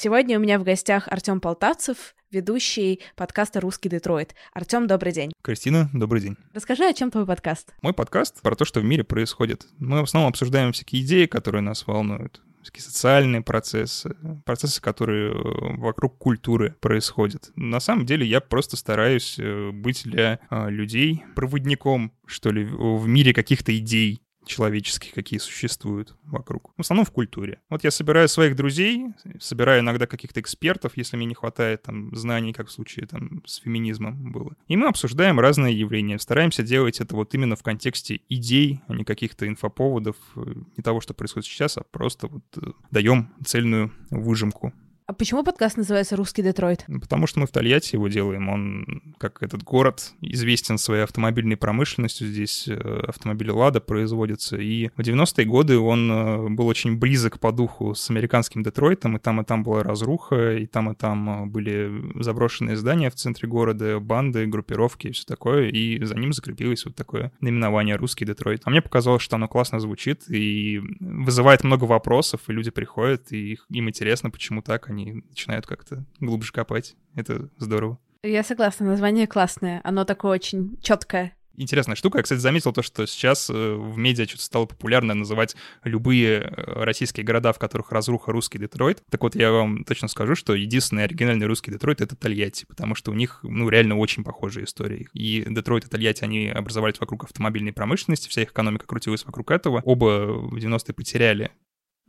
Сегодня у меня в гостях Артем Полтавцев, ведущий подкаста «Русский Детройт». Артем, добрый день. Кристина, добрый день. Расскажи, о чем твой подкаст? Мой подкаст про то, что в мире происходит. Мы в основном обсуждаем всякие идеи, которые нас волнуют, всякие социальные процессы, процессы, которые э, вокруг культуры происходят. На самом деле я просто стараюсь э, быть для э, людей проводником, что ли, в мире каких-то идей, человеческих, какие существуют вокруг. В основном в культуре. Вот я собираю своих друзей, собираю иногда каких-то экспертов, если мне не хватает там знаний, как в случае там с феминизмом было. И мы обсуждаем разные явления. Стараемся делать это вот именно в контексте идей, а не каких-то инфоповодов, э, не того, что происходит сейчас, а просто вот э, даем цельную выжимку а почему подкаст называется «Русский Детройт»? Ну, потому что мы в Тольятти его делаем. Он, как этот город, известен своей автомобильной промышленностью. Здесь э, автомобили «Лада» производятся. И в 90-е годы он э, был очень близок по духу с американским Детройтом. И там, и там была разруха, и там, и там э, были заброшенные здания в центре города, банды, группировки и все такое. И за ним закрепилось вот такое наименование «Русский Детройт». А мне показалось, что оно классно звучит и вызывает много вопросов, и люди приходят, и им интересно, почему так, они они начинают как-то глубже копать. Это здорово. Я согласна, название классное. Оно такое очень четкое интересная штука. Я, кстати, заметил то, что сейчас э, в медиа что-то стало популярно называть любые э, российские города, в которых разруха русский Детройт. Так вот, я вам точно скажу, что единственный оригинальный русский Детройт — это Тольятти, потому что у них, ну, реально очень похожие истории. И Детройт и Тольятти, они образовались вокруг автомобильной промышленности, вся их экономика крутилась вокруг этого. Оба в 90-е потеряли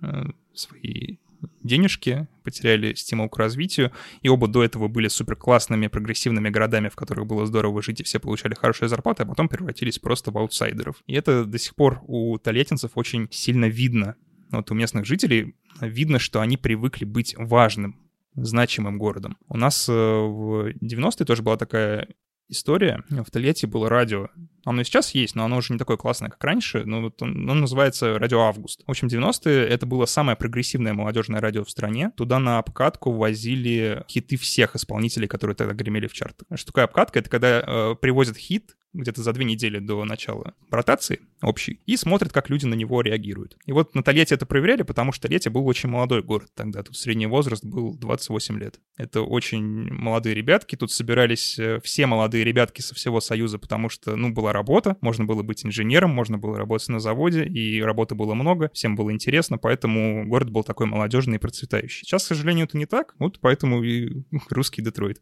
э, свои денежки, потеряли стимул к развитию, и оба до этого были супер классными, прогрессивными городами, в которых было здорово жить, и все получали хорошие зарплаты, а потом превратились просто в аутсайдеров. И это до сих пор у тольяттинцев очень сильно видно. Вот у местных жителей видно, что они привыкли быть важным, значимым городом. У нас э, в 90-е тоже была такая история. В Тольятти было радио. Оно и сейчас есть, но оно уже не такое классное, как раньше. Но вот оно называется «Радио Август». В общем, 90-е это было самое прогрессивное молодежное радио в стране. Туда на обкатку возили хиты всех исполнителей, которые тогда гремели в чартах. Что такое обкатка? Это когда э, привозят хит, где-то за две недели до начала ротации общей, и смотрят, как люди на него реагируют. И вот на Тольятти это проверяли, потому что Тольятти был очень молодой город тогда. Тут средний возраст был 28 лет. Это очень молодые ребятки. Тут собирались э, все молодые ребятки со всего Союза, потому что, ну, была работа, можно было быть инженером, можно было работать на заводе, и работы было много, всем было интересно, поэтому город был такой молодежный и процветающий. Сейчас, к сожалению, это не так, вот поэтому и русский Детройт.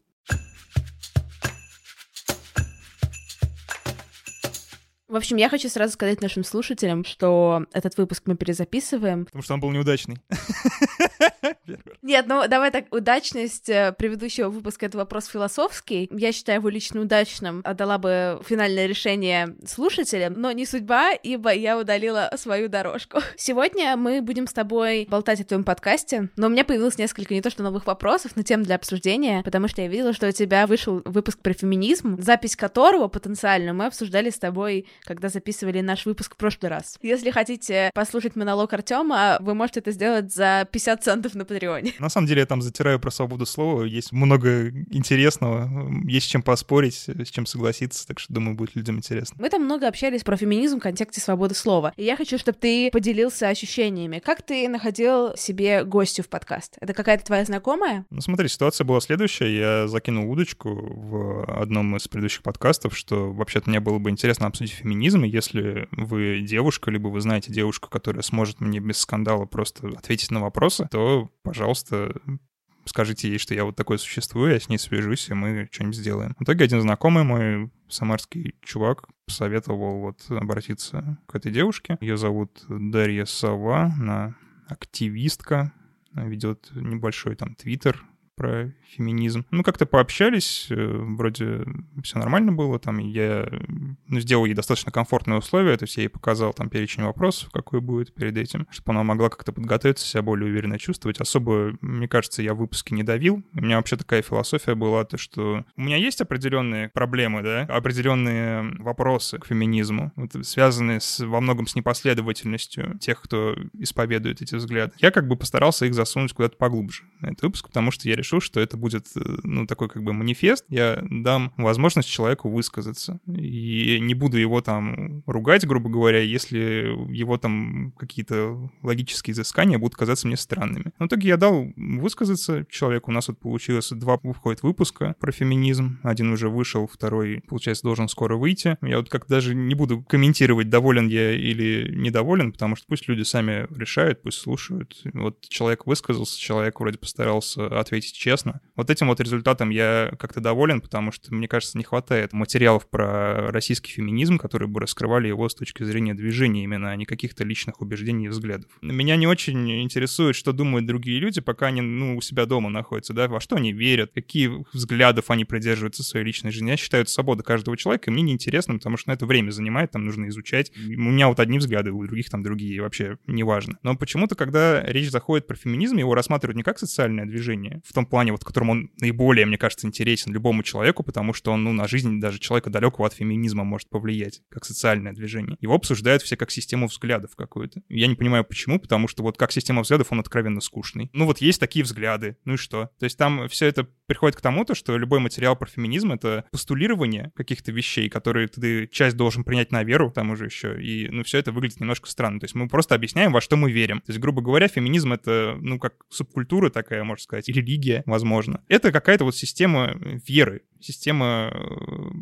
В общем, я хочу сразу сказать нашим слушателям, что этот выпуск мы перезаписываем. Потому что он был неудачный. Нет, ну давай так, удачность э, предыдущего выпуска — это вопрос философский. Я считаю его лично удачным, отдала бы финальное решение слушателям, но не судьба, ибо я удалила свою дорожку. Сегодня мы будем с тобой болтать о твоем подкасте, но у меня появилось несколько не то что новых вопросов, но тем для обсуждения, потому что я видела, что у тебя вышел выпуск про феминизм, запись которого потенциально мы обсуждали с тобой, когда записывали наш выпуск в прошлый раз. Если хотите послушать монолог Артема, вы можете это сделать за 50 центов на Патреоне. На самом деле я там затираю про свободу слова, есть много интересного, есть с чем поспорить, с чем согласиться, так что, думаю, будет людям интересно. Мы там много общались про феминизм в контексте свободы слова, и я хочу, чтобы ты поделился ощущениями. Как ты находил себе гостю в подкаст? Это какая-то твоя знакомая? Ну смотри, ситуация была следующая, я закинул удочку в одном из предыдущих подкастов, что вообще-то мне было бы интересно обсудить феминизм, если вы девушка, либо вы знаете девушку, которая сможет мне без скандала просто ответить на вопросы, то пожалуйста, скажите ей, что я вот такой существую, я с ней свяжусь, и мы что-нибудь сделаем. В итоге один знакомый мой, самарский чувак, посоветовал вот обратиться к этой девушке. Ее зовут Дарья Сова, она активистка, ведет небольшой там твиттер, про феминизм. Ну, как-то пообщались, э, вроде все нормально было, там я ну, сделал ей достаточно комфортные условия, то есть я ей показал там перечень вопросов, какой будет перед этим, чтобы она могла как-то подготовиться, себя более уверенно чувствовать. Особо, мне кажется, я в выпуске не давил. У меня вообще такая философия была, то что у меня есть определенные проблемы, да, определенные вопросы к феминизму, вот, связанные с, во многом с непоследовательностью тех, кто исповедует эти взгляды. Я как бы постарался их засунуть куда-то поглубже на этот выпуск, потому что я решил, что это будет, э, ну, такой как бы манифест. Я дам возможность человеку высказаться. И не буду его там ругать, грубо говоря, если его там какие-то логические изыскания будут казаться мне странными. В итоге я дал высказаться человеку. У нас вот получилось два выходит выпуска про феминизм. Один уже вышел, второй, получается, должен скоро выйти. Я вот как даже не буду комментировать, доволен я или недоволен, потому что пусть люди сами решают, пусть слушают. Вот человек высказался, человек вроде постарался ответить честно. Вот этим вот результатом я как-то доволен, потому что, мне кажется, не хватает материалов про российский феминизм, которые бы раскрывали его с точки зрения движения именно, а не каких-то личных убеждений и взглядов. Меня не очень интересует, что думают другие люди, пока они, ну, у себя дома находятся, да, во что они верят, какие взглядов они придерживаются в своей личной жизни. Я считаю, это свобода каждого человека, и мне неинтересно, потому что на это время занимает, там нужно изучать. У меня вот одни взгляды, у других там другие, вообще неважно. Но почему-то, когда речь заходит про феминизм, его рассматривают не как социальное движение, в том плане, вот, в котором он наиболее, мне кажется, интересен любому человеку, потому что он, ну, на жизнь даже человека далекого от феминизма может повлиять, как социальное движение. Его обсуждают все как систему взглядов какую-то. Я не понимаю, почему, потому что вот как система взглядов он откровенно скучный. Ну вот есть такие взгляды, ну и что? То есть там все это приходит к тому, то, что любой материал про феминизм — это постулирование каких-то вещей, которые ты часть должен принять на веру, там уже еще, и, ну, все это выглядит немножко странно. То есть мы просто объясняем, во что мы верим. То есть, грубо говоря, феминизм — это, ну, как субкультура такая, можно сказать, религия, возможно. Это какая-то вот система веры, система э,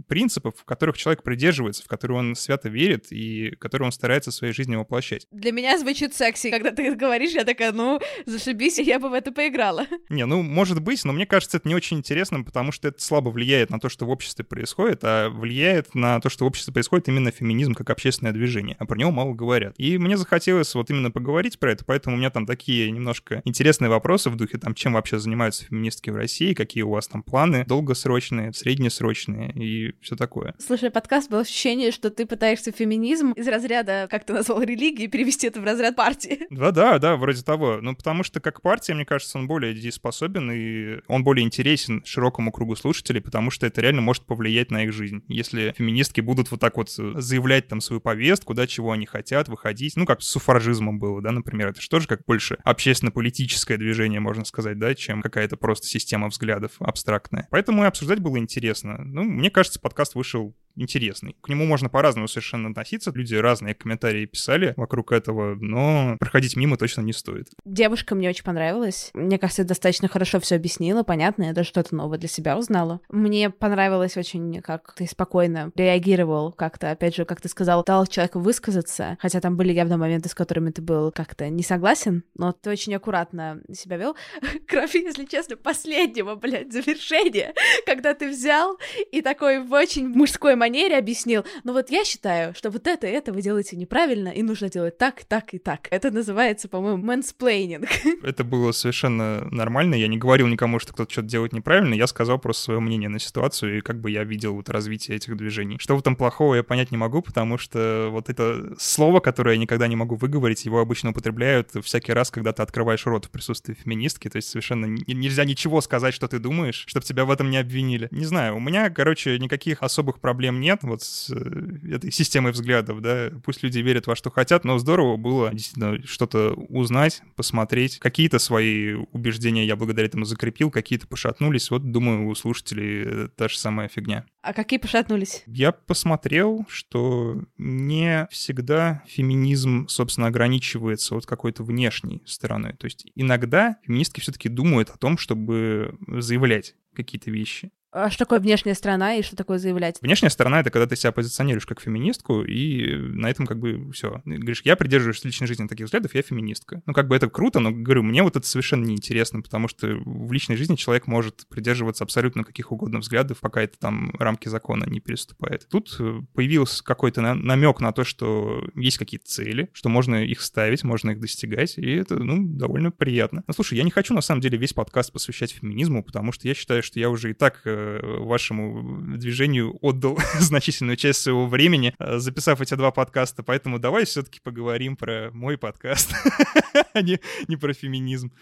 принципов, в которых человек придерживается, в которые он свято верит и которые он старается в своей жизни воплощать. Для меня звучит секси, когда ты говоришь, я такая, ну, зашибись, я бы в это поиграла. Не, ну, может быть, но мне кажется, это не очень интересным, потому что это слабо влияет на то, что в обществе происходит, а влияет на то, что в обществе происходит именно феминизм как общественное движение, а про него мало говорят. И мне захотелось вот именно поговорить про это, поэтому у меня там такие немножко интересные вопросы в духе, там, чем вообще занимаются феминистки в России, какие у вас там планы долгосрочные, среднесрочные и все такое. Слушай, подкаст было ощущение, что ты пытаешься феминизм из разряда, как ты назвал, религии, перевести это в разряд партии. Да-да, да, вроде того. Ну, потому что как партия, мне кажется, он более дееспособен и он более интересен широкому кругу слушателей, потому что это реально может повлиять на их жизнь. Если феминистки будут вот так вот заявлять там свою повестку, да, чего они хотят, выходить, ну, как с суфражизмом было, да, например, это же тоже как больше общественно-политическое движение, можно сказать, да, чем какая-то просто система взглядов абстрактная. Поэтому и обсуждать было интересно. Ну, мне кажется, подкаст вышел интересный. К нему можно по-разному совершенно относиться. Люди разные комментарии писали вокруг этого, но проходить мимо точно не стоит. Девушка мне очень понравилась. Мне кажется, достаточно хорошо все объяснила, понятно, я даже что-то новое для себя узнала. Мне понравилось очень, как ты спокойно реагировал как-то, опять же, как ты сказал, дал человеку высказаться, хотя там были явно моменты, с которыми ты был как-то не согласен, но ты очень аккуратно себя вел. Кроме, если честно, последнего, блядь, завершения, когда ты взял и такой в очень мужской манере объяснил, но вот я считаю, что вот это и это вы делаете неправильно, и нужно делать так, так и так. Это называется, по-моему, мэнсплейнинг. Это было совершенно нормально. Я не говорил никому, что кто-то что-то делает неправильно. Я сказал просто свое мнение на ситуацию и как бы я видел вот развитие этих движений. Что в этом плохого, я понять не могу, потому что вот это слово, которое я никогда не могу выговорить, его обычно употребляют всякий раз, когда ты открываешь рот в присутствии феминистки. То есть совершенно нельзя ничего сказать, что ты думаешь, чтобы тебя в этом не обвинили. Не знаю, у меня, короче, никаких особых проблем нет вот с э, этой системой взглядов, да, пусть люди верят во что хотят, но здорово было действительно что-то узнать, посмотреть. Какие-то свои убеждения я благодаря этому закрепил, какие-то пошатнулись. Вот, думаю, у слушателей та же самая фигня. А какие пошатнулись? Я посмотрел, что не всегда феминизм, собственно, ограничивается вот какой-то внешней стороной. То есть иногда феминистки все-таки думают о том, чтобы заявлять какие-то вещи. А что такое внешняя сторона и что такое заявлять? Внешняя сторона — это когда ты себя позиционируешь как феминистку, и на этом как бы все. Говоришь, я придерживаюсь личной жизни таких взглядов, я феминистка. Ну, как бы это круто, но, говорю, мне вот это совершенно неинтересно, потому что в личной жизни человек может придерживаться абсолютно каких угодно взглядов, пока это там рамки закона не переступает. Тут э, появился какой-то намек на то, что есть какие-то цели, что можно их ставить, можно их достигать, и это, ну, довольно приятно. Но слушай, я не хочу на самом деле весь подкаст посвящать феминизму, потому что я считаю, что я уже и так э, вашему движению отдал значительную часть своего времени, э, записав эти два подкаста, поэтому давай все-таки поговорим про мой подкаст, а не, не про феминизм.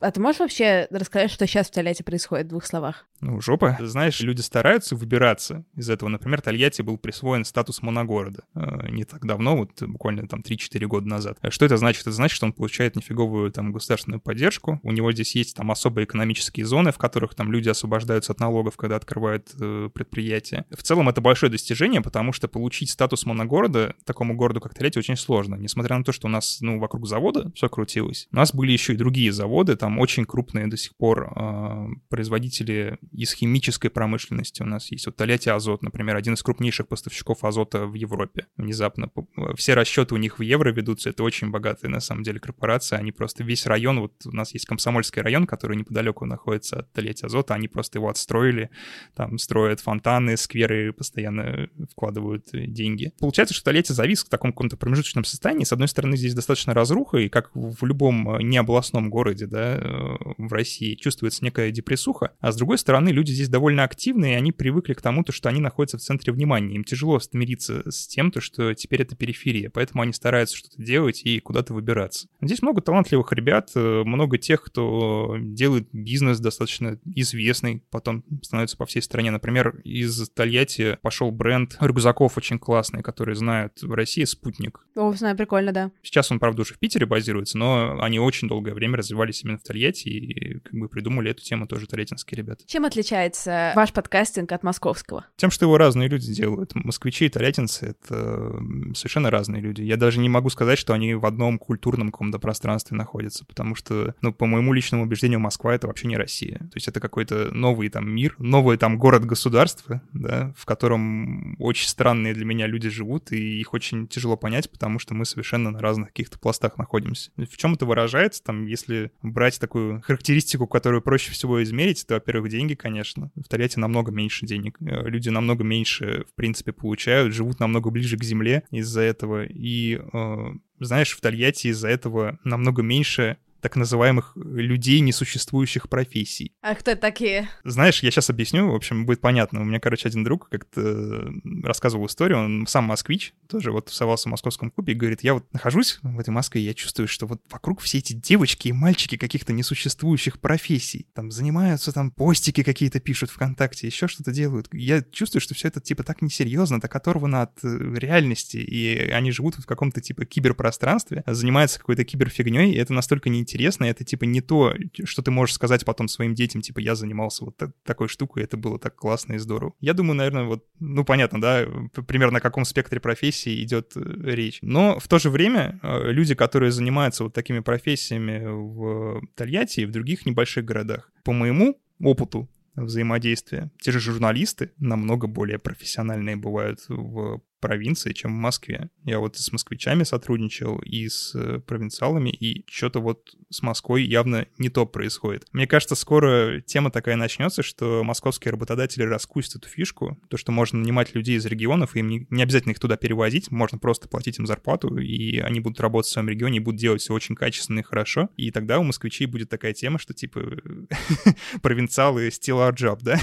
А ты можешь вообще рассказать, что сейчас в Тольятти происходит в двух словах? Ну, жопа. Знаешь, люди стараются выбираться из этого. Например, Тольятти был присвоен статус моногорода э, не так давно, вот буквально там 3-4 года назад. Что это значит? Это значит, что он получает нифиговую там государственную поддержку. У него здесь есть там особые экономические зоны, в которых там люди освобождаются от налогов, когда открывают э, предприятия. В целом это большое достижение, потому что получить статус моногорода такому городу, как Тольятти, очень сложно. Несмотря на то, что у нас, ну, вокруг завода все крутилось, у нас были еще и другие заводы, там там очень крупные до сих пор э, производители из химической промышленности. У нас есть вот Тольятти Азот, например, один из крупнейших поставщиков азота в Европе. Внезапно все расчеты у них в евро ведутся. Это очень богатая на самом деле корпорация. Они просто весь район, вот у нас есть Комсомольский район, который неподалеку находится от Тольятти Азота, они просто его отстроили, там строят фонтаны, скверы, постоянно вкладывают деньги. Получается, что Тольятти завис в таком каком-то промежуточном состоянии. С одной стороны, здесь достаточно разруха, и как в любом необластном городе, да, в России чувствуется некая депрессуха, а с другой стороны люди здесь довольно активные, и они привыкли к тому, то, что они находятся в центре внимания. Им тяжело смириться с тем, то, что теперь это периферия, поэтому они стараются что-то делать и куда-то выбираться. Здесь много талантливых ребят, э, много тех, кто делает бизнес достаточно известный, потом становится по всей стране. Например, из Тольятти пошел бренд рюкзаков очень классный, который знают в России «Спутник». О, знаю, прикольно, да. Сейчас он, правда, уже в Питере базируется, но они очень долгое время развивались именно в Тольятти, и как бы придумали эту тему тоже тольяттинские ребята. Чем отличается ваш подкастинг от московского? Тем, что его разные люди делают. Москвичи и тольяттинцы — это совершенно разные люди. Я даже не могу сказать, что они в одном культурном каком-то пространстве находятся, потому что, ну, по моему личному убеждению, Москва — это вообще не Россия. То есть это какой-то новый там мир, новый там город-государство, да, в котором очень странные для меня люди живут, и их очень тяжело понять, потому что мы совершенно на разных каких-то пластах находимся. В чем это выражается, там, если брать брать такую характеристику, которую проще всего измерить, то, во-первых, деньги, конечно. В Тольятти намного меньше денег. Э, люди намного меньше, в принципе, получают, живут намного ближе к земле из-за этого. И, э, знаешь, в Тольятти из-за этого намного меньше так называемых людей несуществующих профессий. А кто такие? Знаешь, я сейчас объясню, в общем, будет понятно. У меня, короче, один друг как-то рассказывал историю, он сам москвич, тоже вот тусовался в московском клубе и говорит, я вот нахожусь в этой Москве, я чувствую, что вот вокруг все эти девочки и мальчики каких-то несуществующих профессий, там занимаются, там постики какие-то пишут ВКонтакте, еще что-то делают. Я чувствую, что все это типа так несерьезно, так оторвано от э, реальности, и они живут в каком-то типа киберпространстве, занимаются какой-то киберфигней, и это настолько не интересно, это типа не то, что ты можешь сказать потом своим детям, типа я занимался вот такой штукой, это было так классно и здорово. Я думаю, наверное, вот, ну понятно, да, примерно о каком спектре профессий идет э, речь. Но в то же время э, люди, которые занимаются вот такими профессиями в Тольятти и в других небольших городах, по моему опыту, взаимодействия. Те же журналисты намного более профессиональные бывают в провинции, чем в Москве. Я вот и с москвичами сотрудничал, и с э, провинциалами, и что-то вот с Москвой явно не то происходит. Мне кажется, скоро тема такая начнется, что московские работодатели раскусят эту фишку, то, что можно нанимать людей из регионов, и им не, обязательно их туда перевозить, можно просто платить им зарплату, и они будут работать в своем регионе и будут делать все очень качественно и хорошо. И тогда у москвичей будет такая тема, что типа провинциалы steal our job, да?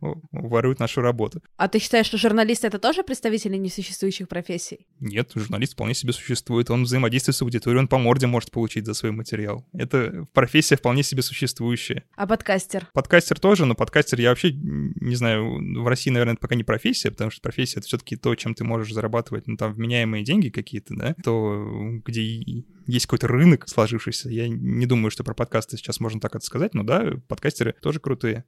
Воруют нашу работу. А ты считаешь, что журналисты это тоже представители несуществующих профессий? Нет, журналист вполне себе существует. Он взаимодействует с аудиторией, он по морде может получить за свой материал. Это профессия вполне себе существующая. А подкастер? Подкастер тоже, но подкастер я вообще не знаю, в России, наверное, это пока не профессия, потому что профессия — это все-таки то, чем ты можешь зарабатывать, ну, там, вменяемые деньги какие-то, да, то, где есть какой-то рынок сложившийся. Я не думаю, что про подкасты сейчас можно так это сказать, но да, подкастеры тоже крутые.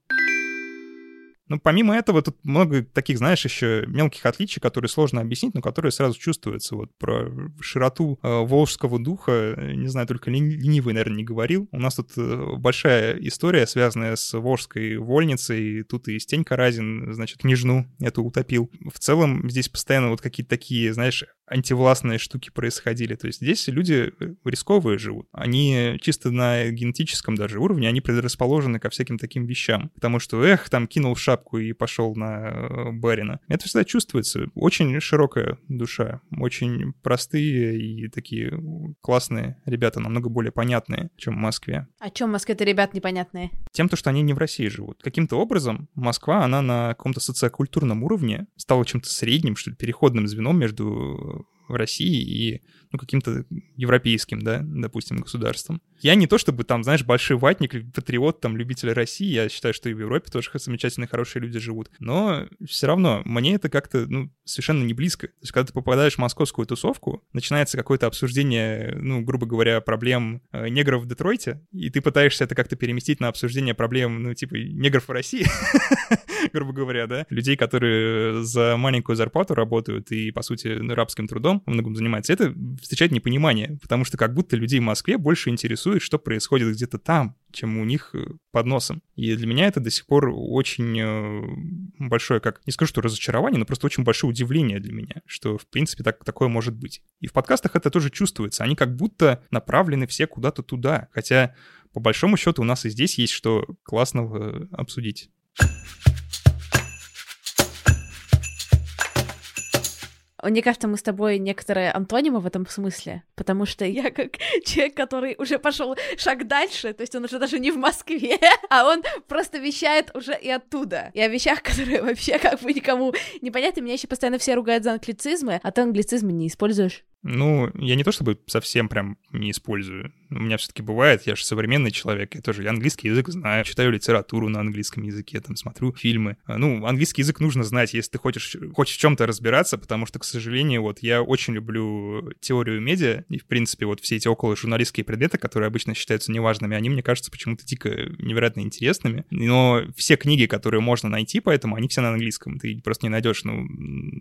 Ну, помимо этого, тут много таких, знаешь, еще мелких отличий, которые сложно объяснить, но которые сразу чувствуются. Вот про широту э, волжского духа, не знаю, только ленивый, наверное, не говорил. У нас тут э, большая история, связанная с волжской вольницей. Тут и Стенька Разин, значит, княжну эту утопил. В целом здесь постоянно вот какие-то такие, знаешь, антивластные штуки происходили. То есть здесь люди э, рисковые живут. Они чисто на генетическом даже уровне, они предрасположены ко всяким таким вещам. Потому что, эх, там кинул шапку и пошел на э, барина. Это всегда чувствуется. Очень широкая душа, очень простые и такие классные ребята, намного более понятные, чем в Москве. А чем в Москве-то ребят непонятные? Тем, то, что они не в России живут. Каким-то образом Москва, она на каком-то социокультурном уровне стала чем-то средним, что ли, переходным звеном между России и ну, каким-то европейским, да, допустим, государством. Я не то чтобы там, знаешь, большой ватник, патриот, там, любитель России, я считаю, что и в Европе тоже замечательные, хорошие люди живут, но все равно мне это как-то, ну, совершенно не близко. То есть, когда ты попадаешь в московскую тусовку, начинается какое-то обсуждение, ну, грубо говоря, проблем э, негров в Детройте, и ты пытаешься это как-то переместить на обсуждение проблем, ну, типа, негров в России, грубо говоря, да, людей, которые за маленькую зарплату работают и, по сути, рабским трудом многом занимаются. Это встречать непонимание, потому что как будто людей в Москве больше интересует, что происходит где-то там, чем у них э, под носом. И для меня это до сих пор очень э, большое, как, не скажу, что разочарование, но просто очень большое удивление для меня, что, в принципе, так, такое может быть. И в подкастах это тоже чувствуется. Они как будто направлены все куда-то туда. Хотя, по большому счету, у нас и здесь есть что классного э, обсудить. Мне кажется, мы с тобой некоторые антонимы в этом смысле, потому что я как человек, который уже пошел шаг дальше, то есть он уже даже не в Москве, а он просто вещает уже и оттуда. И о вещах, которые вообще как бы никому не понятны. Меня еще постоянно все ругают за англицизмы, а ты англицизмы не используешь. Ну, я не то чтобы совсем прям не использую. У меня все-таки бывает, я же современный человек, я тоже английский язык знаю, читаю литературу на английском языке, там смотрю фильмы. А, ну, английский язык нужно знать, если ты хочешь, хочешь в чем-то разбираться, потому что, к сожалению, вот я очень люблю теорию медиа, и, в принципе, вот все эти около журналистские предметы, которые обычно считаются неважными, они, мне кажется, почему-то дико невероятно интересными. Но все книги, которые можно найти, поэтому они все на английском. Ты просто не найдешь, ну,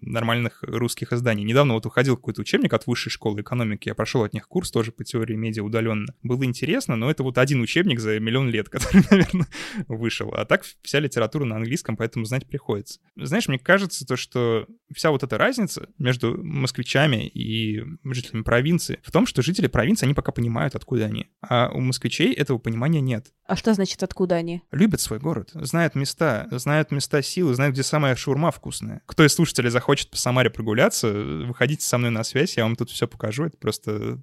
нормальных русских изданий. Недавно вот уходил какой-то учебник от высшей школы экономики. Я прошел от них курс тоже по теории медиа удаленно. Было интересно, но это вот один учебник за миллион лет, который, наверное, вышел. А так вся литература на английском, поэтому знать приходится. Знаешь, мне кажется, то, что вся вот эта разница между москвичами и жителями провинции в том, что жители провинции, они пока понимают, откуда они. А у москвичей этого понимания нет. А что значит, откуда они? Любят свой город, знают места, знают места силы, знают, где самая шаурма вкусная. Кто из слушателей захочет по Самаре прогуляться, выходите со мной на связь, я вам тут все покажу. Это просто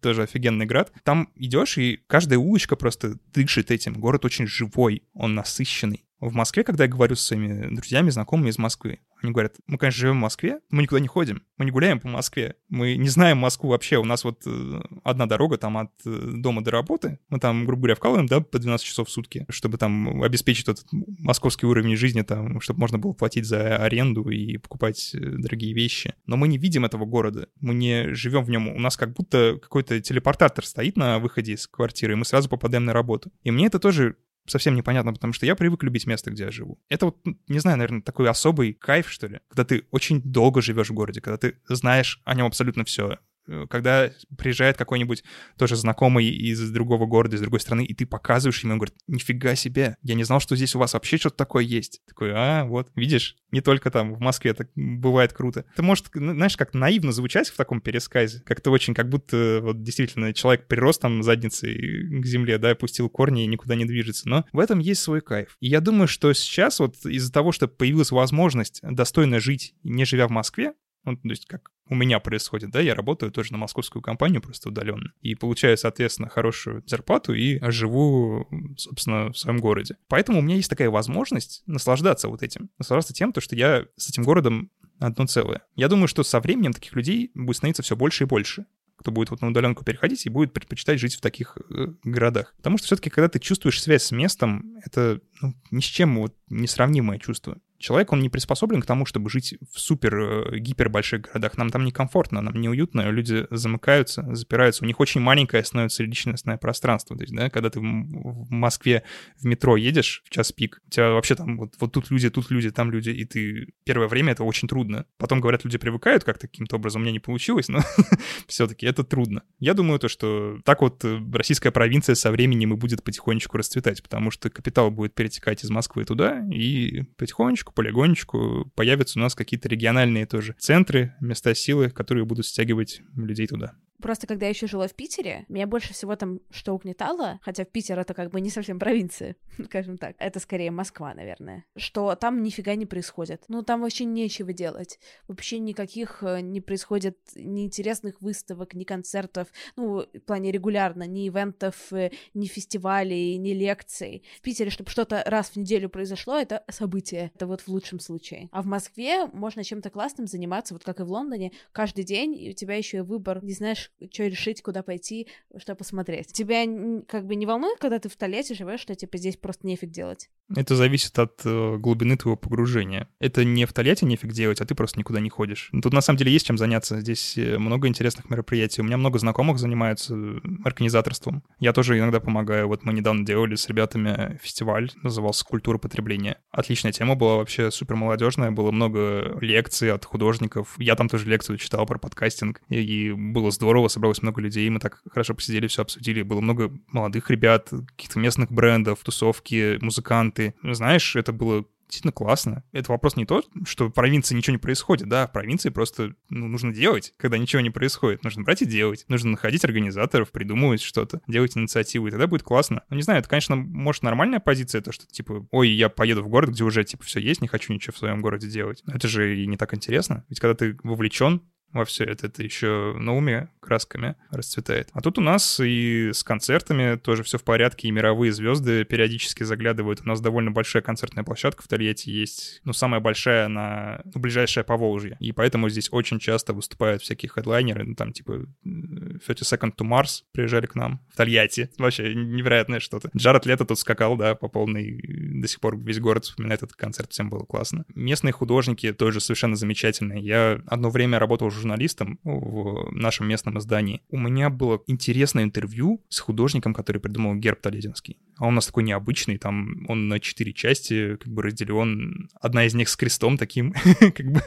тоже офигенный град. Там идешь, и каждая улочка просто дышит этим. Город очень живой, он насыщенный. В Москве, когда я говорю с своими друзьями, знакомыми из Москвы, они говорят, мы, конечно, живем в Москве, мы никуда не ходим, мы не гуляем по Москве, мы не знаем Москву вообще, у нас вот э, одна дорога там от э, дома до работы, мы там, грубо говоря, вкалываем, да, по 12 часов в сутки, чтобы там обеспечить этот московский уровень жизни, там, чтобы можно было платить за аренду и покупать э, дорогие вещи. Но мы не видим этого города, мы не живем в нем, у нас как будто какой-то телепортатор стоит на выходе из квартиры, и мы сразу попадаем на работу. И мне это тоже совсем непонятно, потому что я привык любить место, где я живу. Это вот, не знаю, наверное, такой особый кайф, что ли, когда ты очень долго живешь в городе, когда ты знаешь о нем абсолютно все. Э, когда приезжает какой-нибудь тоже знакомый из другого города, из другой страны, и ты показываешь ему, он говорит, нифига себе, я не знал, что здесь у вас вообще что-то такое есть. Такой, а, вот, видишь, не только там в Москве так бывает круто. Это может, знаешь, как наивно звучать в таком пересказе, как-то очень, как будто вот действительно человек прирос там задницей к земле, да, опустил корни и никуда не движется, но в этом есть свой кайф. И я думаю, что сейчас вот из-за того, что появилась возможность достойно жить, не живя в Москве, ну, то есть как у меня происходит, да, я работаю тоже на московскую компанию просто удаленно и получаю, соответственно, хорошую зарплату и живу, собственно, в своем городе. Поэтому у меня есть такая возможность наслаждаться вот этим, наслаждаться тем, то, что я с этим городом одно целое. Я думаю, что со временем таких людей будет становиться все больше и больше кто будет вот на удаленку переходить и будет предпочитать жить в таких э, городах. Потому что все-таки, когда ты чувствуешь связь с местом, это ну, ни с чем вот несравнимое чувство. Человек, он не приспособлен к тому, чтобы жить в супер-гипер э, больших городах. Нам там некомфортно, нам неуютно, люди замыкаются, запираются. У них очень маленькое становится личностное пространство. То есть, да, когда ты в Москве в метро едешь в час пик, у тебя вообще там вот, вот тут люди, тут люди, там люди, и ты первое время это очень трудно. Потом, говорят, люди привыкают как-то каким-то образом. У меня не получилось, но все-таки это трудно. Я думаю, то, что так вот э, российская провинция со временем и будет потихонечку расцветать, потому что капитал будет перетекать из Москвы туда, и потихонечку, полигонечку появятся у нас какие-то региональные тоже центры, места силы, которые будут стягивать людей туда. Просто когда я еще жила в Питере, меня больше всего там что угнетало, хотя в Питер это как бы не совсем провинция, скажем так, это скорее Москва, наверное, что там нифига не происходит. Ну, там вообще нечего делать. Вообще никаких э, не происходит ни интересных выставок, ни концертов, ну, в плане регулярно, ни ивентов, э, ни фестивалей, ни лекций. В Питере, чтобы что-то раз в неделю произошло, это событие. Это вот в лучшем случае. А в Москве можно чем-то классным заниматься, вот как и в Лондоне, каждый день, и у тебя еще и выбор, не знаешь, что решить, куда пойти, что посмотреть. Тебя как бы не волнует, когда ты в Толете живешь, что типа здесь просто нефиг делать? Это зависит от э, глубины твоего погружения. Это не в Тольятти нефиг делать, а ты просто никуда не ходишь. Тут на самом деле есть чем заняться. Здесь э, много интересных мероприятий. У меня много знакомых занимаются э, организаторством. Я тоже иногда помогаю. Вот мы недавно делали с ребятами фестиваль, назывался «Культура потребления». Отличная тема была вообще супер молодежная. Было много лекций от художников. Я там тоже лекцию читал про подкастинг. И было здорово здорово, собралось много людей, мы так хорошо посидели, все обсудили. Было много молодых ребят, каких-то местных брендов, тусовки, музыканты. Знаешь, это было действительно классно. Это вопрос не то, что в провинции ничего не происходит, да, в провинции просто ну, нужно делать, когда ничего не происходит. Нужно брать и делать. Нужно находить организаторов, придумывать что-то, делать инициативу, и тогда будет классно. Ну, не знаю, это, конечно, может, нормальная позиция, то, что, типа, ой, я поеду в город, где уже, типа, все есть, не хочу ничего в своем городе делать. Но это же и не так интересно. Ведь когда ты вовлечен, во все это, это еще на уме красками расцветает. А тут у нас и с концертами тоже все в порядке, и мировые звезды периодически заглядывают. У нас довольно большая концертная площадка в Тольятти есть, ну, самая большая на, ну, ближайшая по Волжье. И поэтому здесь очень часто выступают всякие хедлайнеры, ну, там, типа, 30 Second to Mars приезжали к нам в Тольятти. Вообще невероятное что-то. Джаред Лето тут скакал, да, по полной, до сих пор весь город вспоминает этот концерт, всем было классно. Местные художники тоже совершенно замечательные. Я одно время работал журналистом в нашем местном издании. У меня было интересное интервью с художником, который придумал герб Толединский. А он у нас такой необычный, там он на четыре части как бы разделен. Одна из них с крестом таким, как бы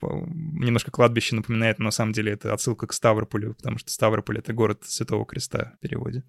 немножко кладбище напоминает, но на самом деле это отсылка к Ставрополю, потому что Ставрополь — это город Святого Креста в переводе.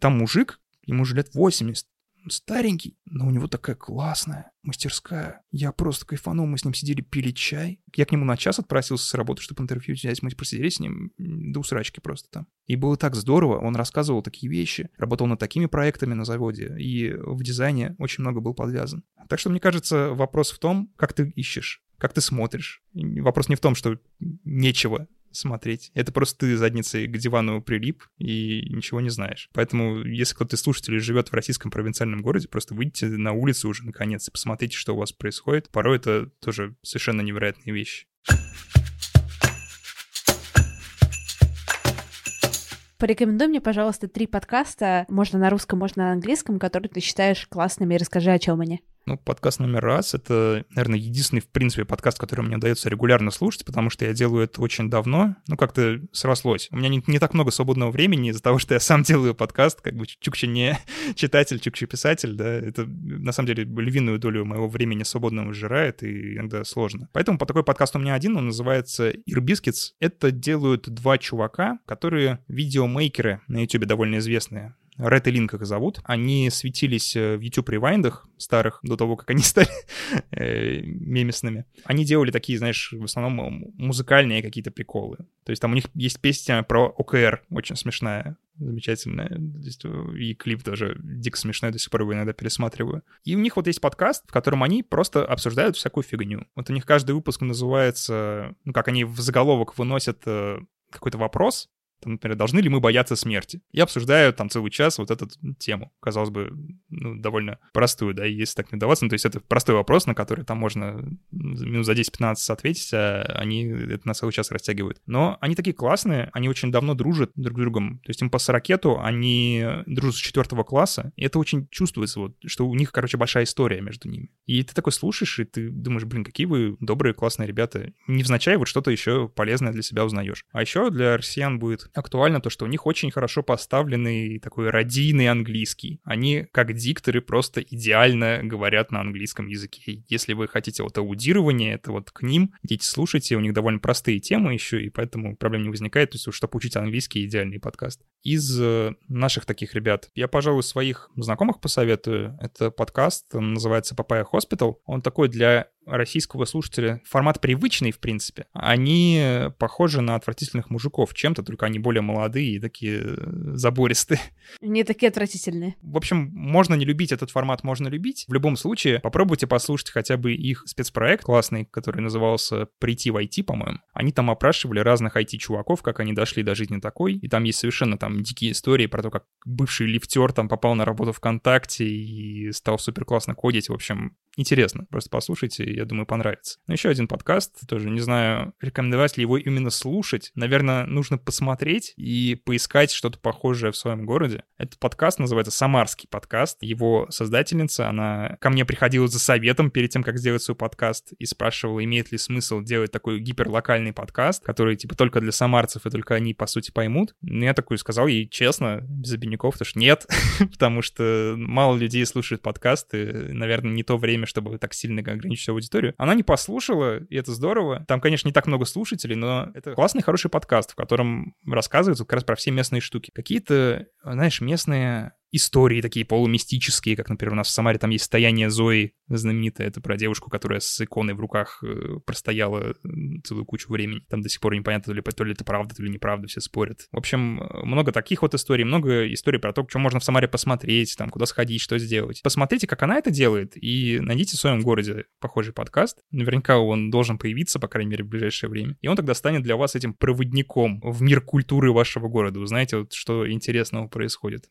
Там мужик, ему уже лет 80, старенький, но у него такая классная мастерская. Я просто кайфанул, мы с ним сидели, пили чай. Я к нему на час отпросился с работы, чтобы интервью взять. Мы просидели с ним до усрачки просто там. И было так здорово, он рассказывал такие вещи, работал над такими проектами на заводе, и в дизайне очень много был подвязан. Так что, мне кажется, вопрос в том, как ты ищешь, как ты смотришь. Вопрос не в том, что нечего смотреть. Это просто ты задницей к дивану прилип и ничего не знаешь. Поэтому, если кто-то из слушателей живет в российском провинциальном городе, просто выйдите на улицу уже наконец и посмотрите, что у вас происходит. Порой это тоже совершенно невероятные вещи. Порекомендуй мне, пожалуйста, три подкаста, можно на русском, можно на английском, которые ты считаешь классными, и расскажи, о чем они. Ну, подкаст номер раз — это, наверное, единственный, в принципе, подкаст, который мне удается регулярно слушать, потому что я делаю это очень давно. Ну, как-то срослось. У меня не, не так много свободного времени из-за того, что я сам делаю подкаст, как бы Чукча не читатель, Чукча писатель, да. Это, на самом деле, львиную долю моего времени свободного сжирает, и иногда сложно. Поэтому по такой подкаст у меня один, он называется Ear Это делают два чувака, которые видеомейкеры на YouTube довольно известные. Red и Link их зовут. Они светились э, в YouTube ревайндах старых, до того, как они стали э, мемесными. Они делали такие, знаешь, в основном музыкальные какие-то приколы. То есть там у них есть песня про ОКР, очень смешная, замечательная. Э, и клип тоже дико смешной, до сих пор его иногда пересматриваю. И у них вот есть подкаст, в котором они просто обсуждают всякую фигню. Вот у них каждый выпуск называется, ну, как они в заголовок выносят какой-то вопрос, Там, например, должны ли мы бояться смерти? Я обсуждаю там целый час вот эту тему. Казалось бы, ну, довольно простую, да, если так не даваться. Ну, то есть это простой вопрос, на который там можно минут за 10-15 ответить, а они это на целый час растягивают. Но они такие классные, они очень давно дружат друг с другом. То есть им по 40 они дружат с четвертого класса, и это очень чувствуется, вот, что у них, короче, большая история между ними. И ты такой слушаешь, и ты думаешь, блин, какие вы добрые, классные ребята. Невзначай вот что-то еще полезное для себя узнаешь. А еще для россиян будет актуально то, что у них очень хорошо поставленный такой радийный английский. Они, как дикторы, просто идеально говорят на английском языке. Если вы хотите вот аудирование, это вот к ним, идите слушайте, у них довольно простые темы еще, и поэтому проблем не возникает. То есть, чтобы учить английский, идеальный подкаст. Из э, наших таких ребят, я, пожалуй, своих знакомых посоветую. Это подкаст, он называется Papaya Hospital. Он такой для российского слушателя формат привычный, в принципе. Они похожи на отвратительных мужиков чем-то, только они более молодые и такие э, забористые. Не такие отвратительные. В общем, можно не любить этот формат, можно любить. В любом случае, попробуйте послушать хотя бы их спецпроект классный, который назывался «Прийти в IT», по-моему. Они там опрашивали разных IT-чуваков, как они дошли до жизни такой, и там есть совершенно там дикие истории про то, как бывший лифтер там попал на работу ВКонтакте и стал супер классно кодить. В общем, интересно. Просто послушайте, я думаю, понравится. Но еще один подкаст, тоже не знаю, рекомендовать ли его именно слушать. Наверное, нужно посмотреть и поискать что-то похожее в своем городе. Этот подкаст называется «Самарский подкаст». Его создательница, она ко мне приходила за советом перед тем, как сделать свой подкаст, и спрашивала, имеет ли смысл делать такой гиперлокальный подкаст, который типа только для самарцев, и только они, по сути, поймут. Но я такой сказал ей честно, без обиняков, потому что нет, потому что мало людей слушают подкасты, наверное, не то время, чтобы так сильно ограничить аудиторию. Она не послушала, и это здорово. Там, конечно, не так много слушателей, но это классный, хороший подкаст, в котором рассказывают как раз про все местные штуки. Какие-то, знаешь, местные истории такие полумистические, как, например, у нас в Самаре там есть «Стояние Зои», знаменитое, это про девушку, которая с иконой в руках э, простояла целую кучу времени. Там до сих пор непонятно, то ли, то ли это правда, то ли неправда, все спорят. В общем, много таких вот историй, много историй про то, что можно в Самаре посмотреть, там, куда сходить, что сделать. Посмотрите, как она это делает, и найдите в своем городе похожий подкаст. Наверняка он должен появиться, по крайней мере, в ближайшее время. И он тогда станет для вас этим проводником в мир культуры вашего города. Вы знаете, вот, что интересного происходит.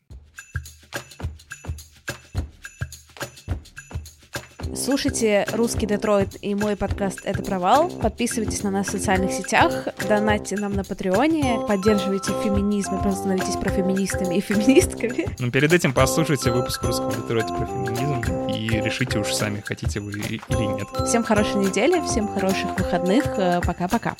Слушайте «Русский Детройт» и мой подкаст «Это провал». Подписывайтесь на нас в социальных сетях, донатьте нам на Патреоне, поддерживайте феминизм и просто становитесь профеминистами и феминистками. Но перед этим послушайте выпуск «Русского Детройта» про феминизм и решите уж сами, хотите вы или нет. Всем хорошей недели, всем хороших выходных. Пока-пока.